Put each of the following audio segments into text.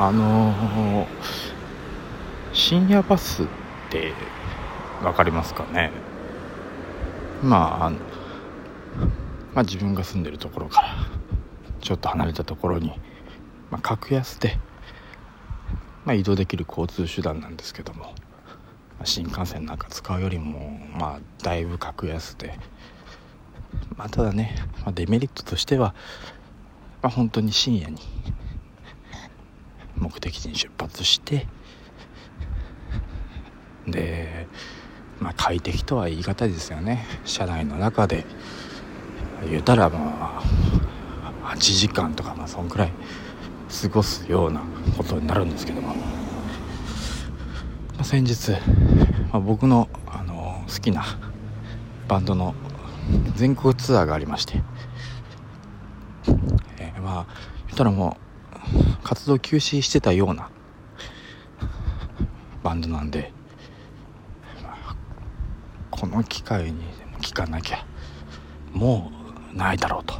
あのー、深夜バスって分かりますかね？まああの、まあ、自分が住んでるところからちょっと離れたところに、まあ、格安で、まあ、移動できる交通手段なんですけども、新幹線なんか使うよりもまあだいぶ格安で、まあ、ただね、まあ、デメリットとしては、まあ、本当に深夜に目的地に出発してでまあ快適とは言い難いですよね。車内の中で。言うたらまあ8時間とかまあそんくらい過ごすようなことになるんですけども、まあ、先日、まあ、僕の、あの好きなバンドの全国ツアーがありまして、えー、まあ言ったらもう活動休止してたようなバンドなんで、この機会にでも聴かなきゃ。もうないだろうと。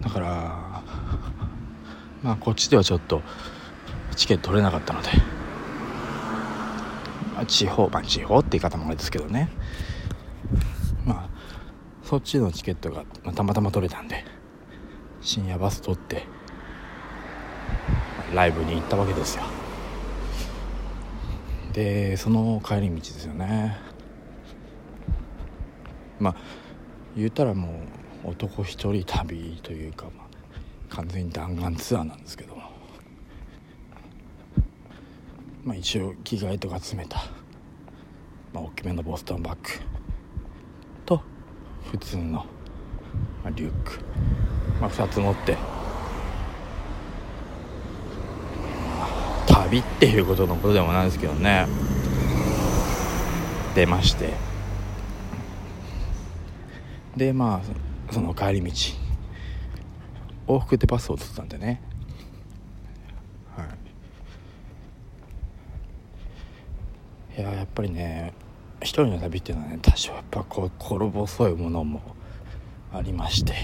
だからまあこっちではちょっとチケット取れなかったので、まあ、地方まあ地方って言い方もあれですけどね。まあそっちのチケットがたまたま取れたんで。深夜バス取ってライブに行ったわけですよ。でその帰り道ですよね。まあ言ったらもう男一人旅というか、まあ、完全に弾丸ツアーなんですけど。もまあ一応着替えとか詰めた、まあ、大きめのボストンバッグ。と普通の、まあ、リュック、まあ、2つ持って。旅っていうことのことでもないですけどね。出まして。でまあその帰り道往復でバスを取ったんでね。はい。いややっぱりね一人の旅っていうのはね多少やっぱこう心細いものもありまして。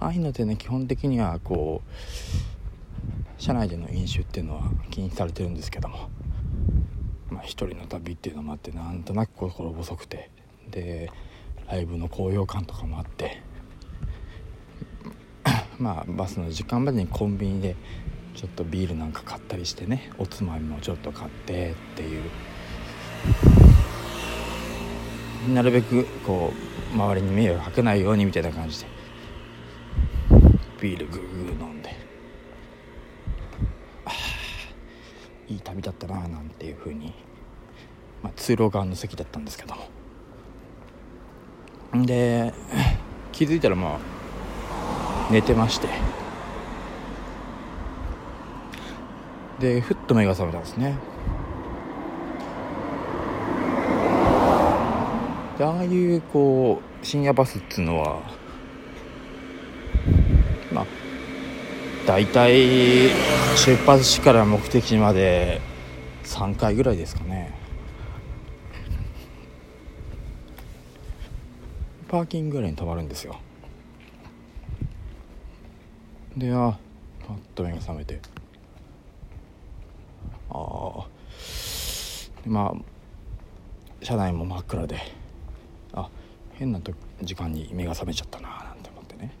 ああいうのでね基本的にはこう車内での飲酒っていうのは禁止されてるんですけども、まあ、一人の旅っていうのもあってなんとなく心細くて。でライブの高揚感とかもあって。まあバスの時間までにコンビニでちょっとビールなんか買ったりしてねおつまみもちょっと買ってっていう。なるべくこう周りに迷惑かけないようにみたいな感じで。ビールグーグー飲んでいい旅だったななんていうふうに、まあ、通路側の席だったんですけど。もで気づいたらまあ寝てまして。でふっと目が覚めたんですね。でああいうこう深夜バスっつうのはまあ大体出発地から目的地まで3回ぐらいですかね。パーキングぐらいに止まるんですよ。であパッと目が覚めて。ああまあ車内も真っ暗で。あ変な時間に目が覚めちゃったななんて思ってね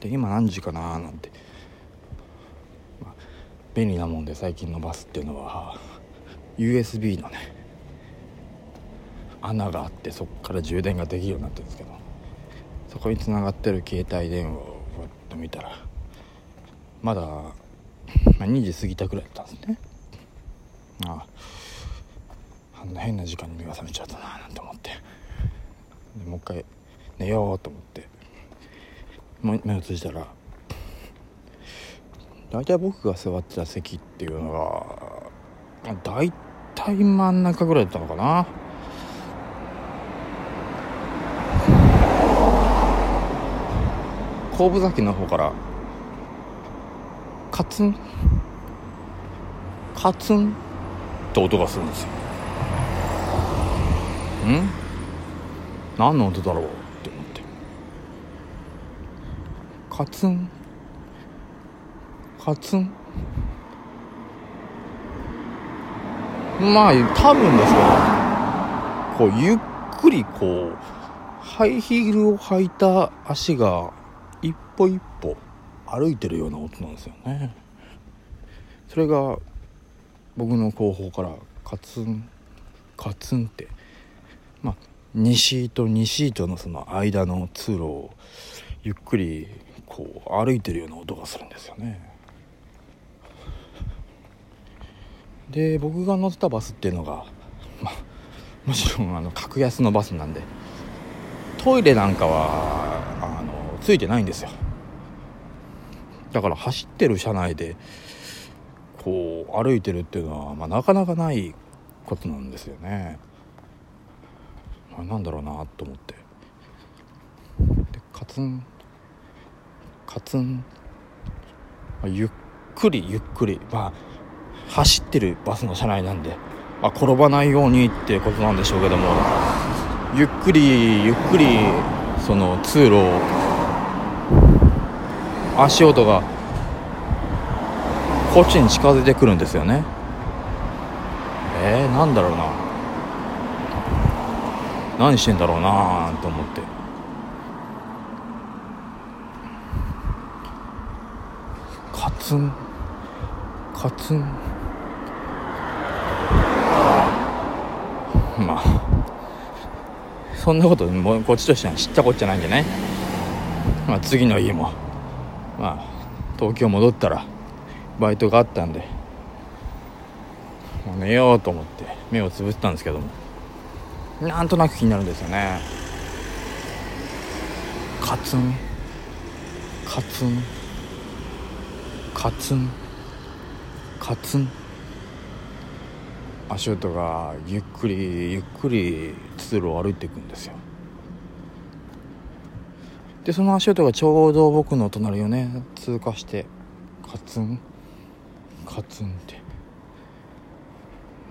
で今何時かななんて、まあ、便利なもんで最近のバスっていうのは USB のね穴があってそこから充電ができるようになってるんですけどそこにつながってる携帯電話をふわっと見たらまだ、ま、2時過ぎたくらいだったんですね。あああんな変な時間に目が覚めちゃったななんて思って。でもう一回寝ようと思って。目を閉じたら大体僕が座ってた席っていうのが大体真ん中ぐらいだったのかな。後部座席の方からカツンカツンって音がするんですよ。ん？何の音だろうって思ってカツン。カツン。まあ多分ですけどこうゆっくりこうハイヒールを履いた足が一歩一歩歩いてるような音なんですよね。それが僕の後方からカツン。カツンって。まあ2シート2シートのその間の通路をゆっくりこう歩いてるような音がするんですよね。で僕が乗ってたバスっていうのが、まあ、もちろんあの格安のバスなんでトイレなんかはあのついてないんですよ。だから走ってる車内でこう歩いてるっていうのは、まあ、なかなかないことなんですよね、まあ、なんだろうなと思って。ツンカツン、まあ、ゆっくりゆっくり。まあ走ってるバスの車内なんで、まあ、転ばないようにってことなんでしょうけども。ゆっくりゆっくりその通路を足音がこっちに近づいてくるんですよね。えー、なんだろうな。何してんだろうなと思ってカツン。カツン。まあ。そんなこともうこっちとしては知ったこっちゃないんじゃない？まあ次の日も。まあ東京戻ったらバイトがあったんで。もう寝ようと思って目をつぶったんですけども。なんとなく気になるんですよね。カツン。カツン。カツン。カツン。足音がゆっくりゆっくり通路を歩いていくんですよ。でその足音がちょうど僕の隣をね通過してカツン。カツンって。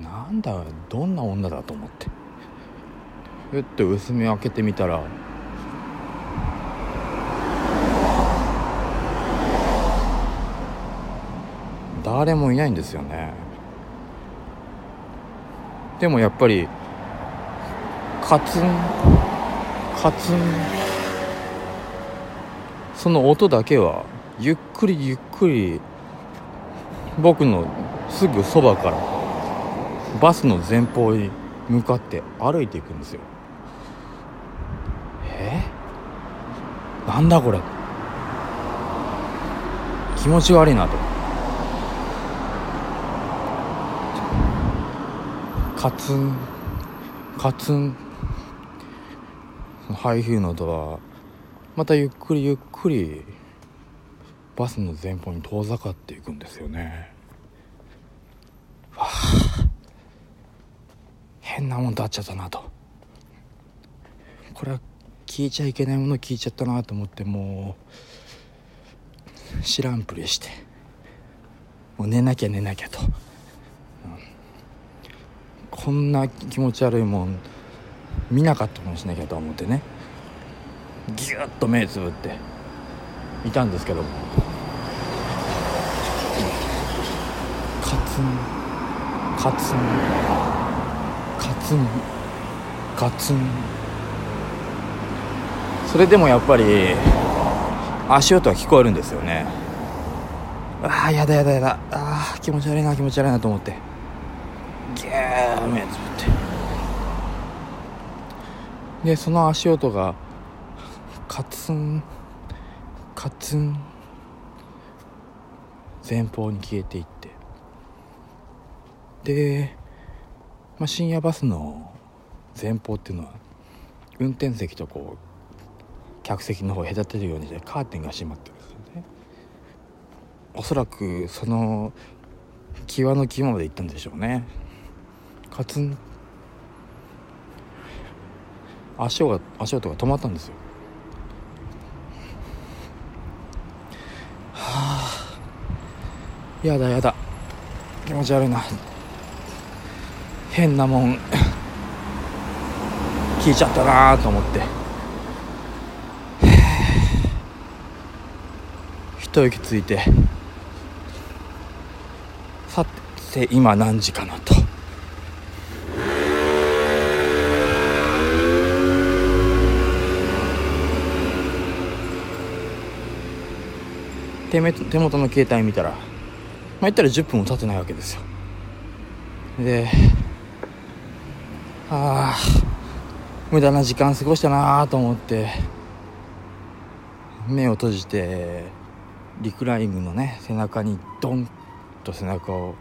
なんだどんな女だと思って。ふっと薄目開けてみたら誰もいないんですよね。でもやっぱりカツンカツン。その音だけはゆっくりゆっくり僕のすぐそばからバスの前方に向かって歩いていくんですよ。え？なんだこれ？気持ち悪いなと。カツン。カツン。ハイヒールの音はまたゆっくりゆっくりバスの前方に遠ざかっていくんですよね。わあ。変なもんと会っちゃったなと。これは聞いちゃいけないもの聞いちゃったなと思ってもう知らんぷりして。もう寝なきゃ寝なきゃと、こんな気持ち悪いもん見なかったかもしれなきゃと思ってね。ギュッと目つぶって。いたんですけども。カツン。カツン。カツン。カツン。それでもやっぱり足音は聞こえるんですよね。ああやだやだやだ。ああ気持ち悪いな気持ち悪いなと思って。ー目つぶって。でその足音がカツンカツン前方に消えていって。で、まあ、深夜バスの前方っていうのは運転席とこう客席の方隔てるようにしてカーテンが閉まってるんですよね。おそらくその際の際まで行ったんでしょうね。カツン足が足音が止まったんですよ。はあ。やだやだ。気持ち悪いな。変なもん。聞いちゃったなと思って。一息ついて。さて今何時かなと。手め手元の携帯見たらまあ言ったら10分も経ってないわけですよ。でああ無駄な時間過ごしたなと思って目を閉じてリクライニングのね背中にドンと背中を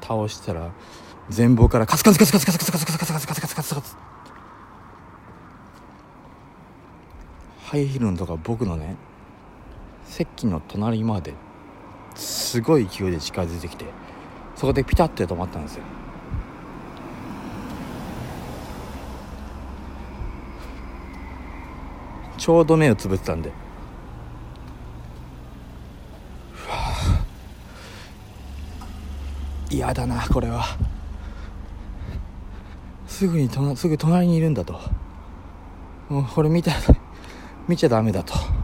倒したら前方からカツカツカツカツカツカツカツカツカツカツカツカツカツカツハイヒールのとか僕のね席の隣まですごい勢いで近づいてきてそこでピタッて止まったんですよ。ちょうど目をつぶってたんで。嫌だなこれは。すぐにとすぐ隣にいるんだと。もうこれ見た見ちゃダメだと。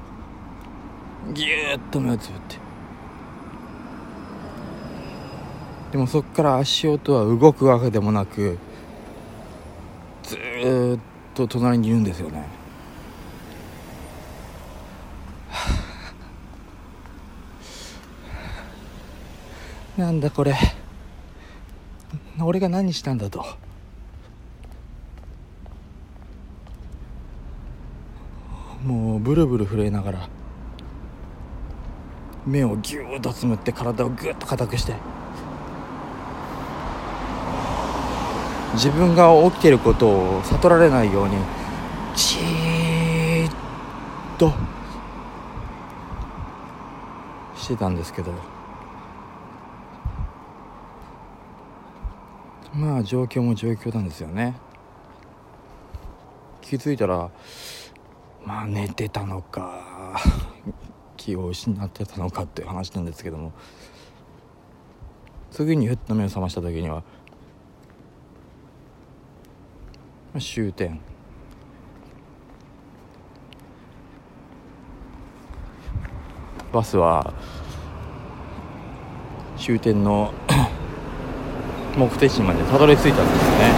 ぎゅーっと目をつぶって。でもそっから足音は動くわけでもなくずっと隣にいるんですよね。なんだこれ。俺が何したんだと。もうブルブル震えながら。目をギューッとつむって体をグッと硬くして。自分が起きていることを悟られないようにじーっとしてたんですけど。まあ状況も状況なんですよね。気づいたらまあ寝てたのか。気を失ってたのかっていう話なんですけども次にふっと目を覚ました時には終点。バスは終点の 目的地までたどり着いたんですね、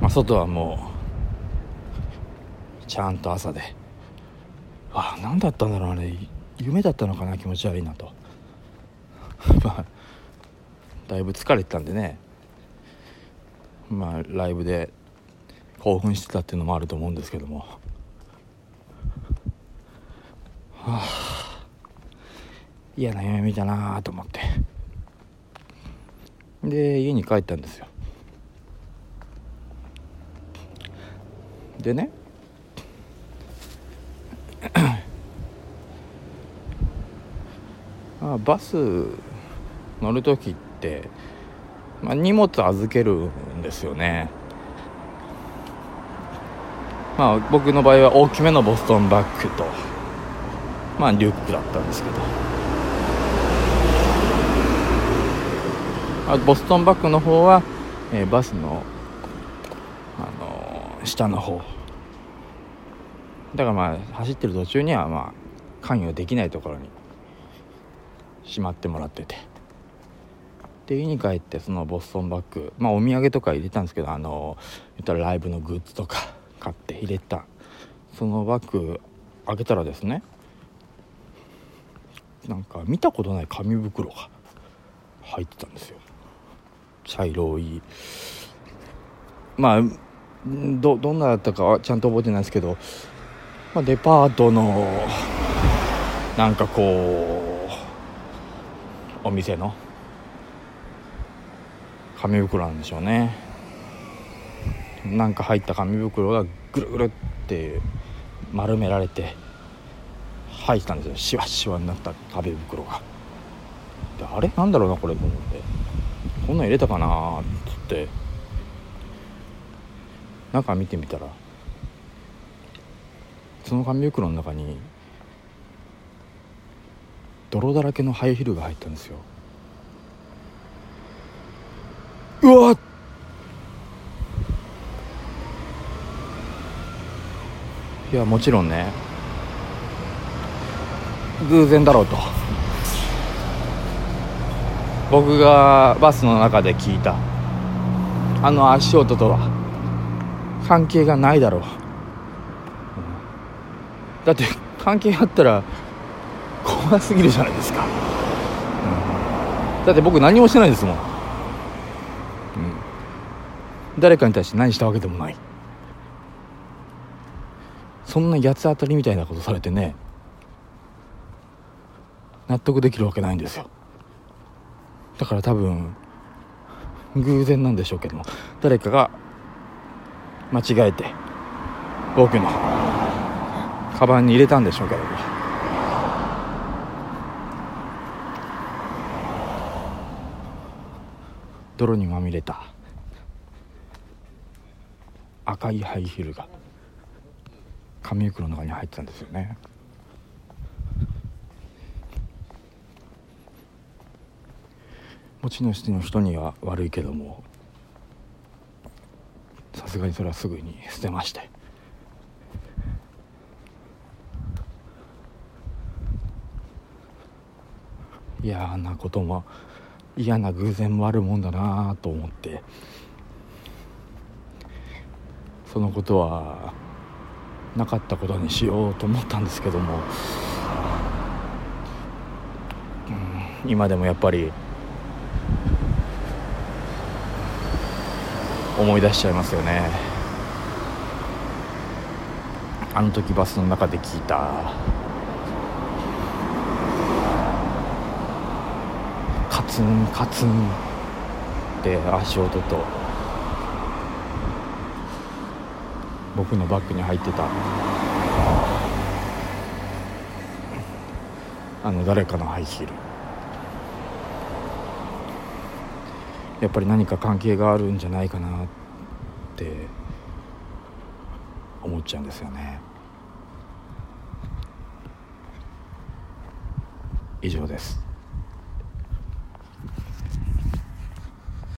まあ、外はもうちゃんと朝で。あ何だったんだろうあれ。夢だったのかな気持ち悪いなと。まあだいぶ疲れてたんでね。まあライブで興奮してたっていうのもあると思うんですけども。はあ嫌な夢見たなと思って。で家に帰ったんですよ。でねあバス乗る時って、まあ、荷物預けるんですよね。まあ僕の場合は大きめのボストンバッグとまあリュックだったんですけど。あボストンバッグの方は、えー、バスの、あのー、下の方。だからまあ走ってる途中にはまあ関与できないところにしまってもらってて。で家に帰ってそのボストンバッグまあお土産とか入れたんですけどあの言ったらライブのグッズとか買って入れた。そのバッグ開けたらですねなんか見たことない紙袋が入ってたんですよ。茶色い。まあどどんなだったかはちゃんと覚えてないですけど、まあ、デパートのなんかこうお店の。紙袋なんでしょうね。なんか入った紙袋がぐるぐるって丸められて入ってたんですよ。シワシワになった紙袋が。であれ？なんだろうなこれと思って。こんなん入れたかなっつって中見てみたらその紙袋の中に泥だらけのハイヒールが入ったんですよ。うわっ！いやもちろんね偶然だろうと。僕がバスの中で聞いた。あの足音とは。関係がないだろう。だって関係あったら怖すぎるじゃないですか、うん、だって僕何もしてないですもん、うん、誰かに対して何したわけでもない。そんな八つ当たりみたいなことされてね納得できるわけないんですよ。だから多分偶然なんでしょうけども誰かが間違えて僕のカバンに入れたんでしょうけども。泥にまみれた。赤いハイヒールが。紙袋の中に入ってたんですよね。持ち主の人には悪いけどもさすがにそれはすぐに捨てまして。嫌なことも嫌な偶然もあるもんだなと思って。そのことはなかったことにしようと思ったんですけども、今でもやっぱり思い出しちゃいますよね。あの時バスの中で聞いたカツンカツンって足音と僕のバッグに入ってた。あの誰かのハイヒールやっぱり何か関係があるんじゃないかなって思っちゃうんですよね。以上です。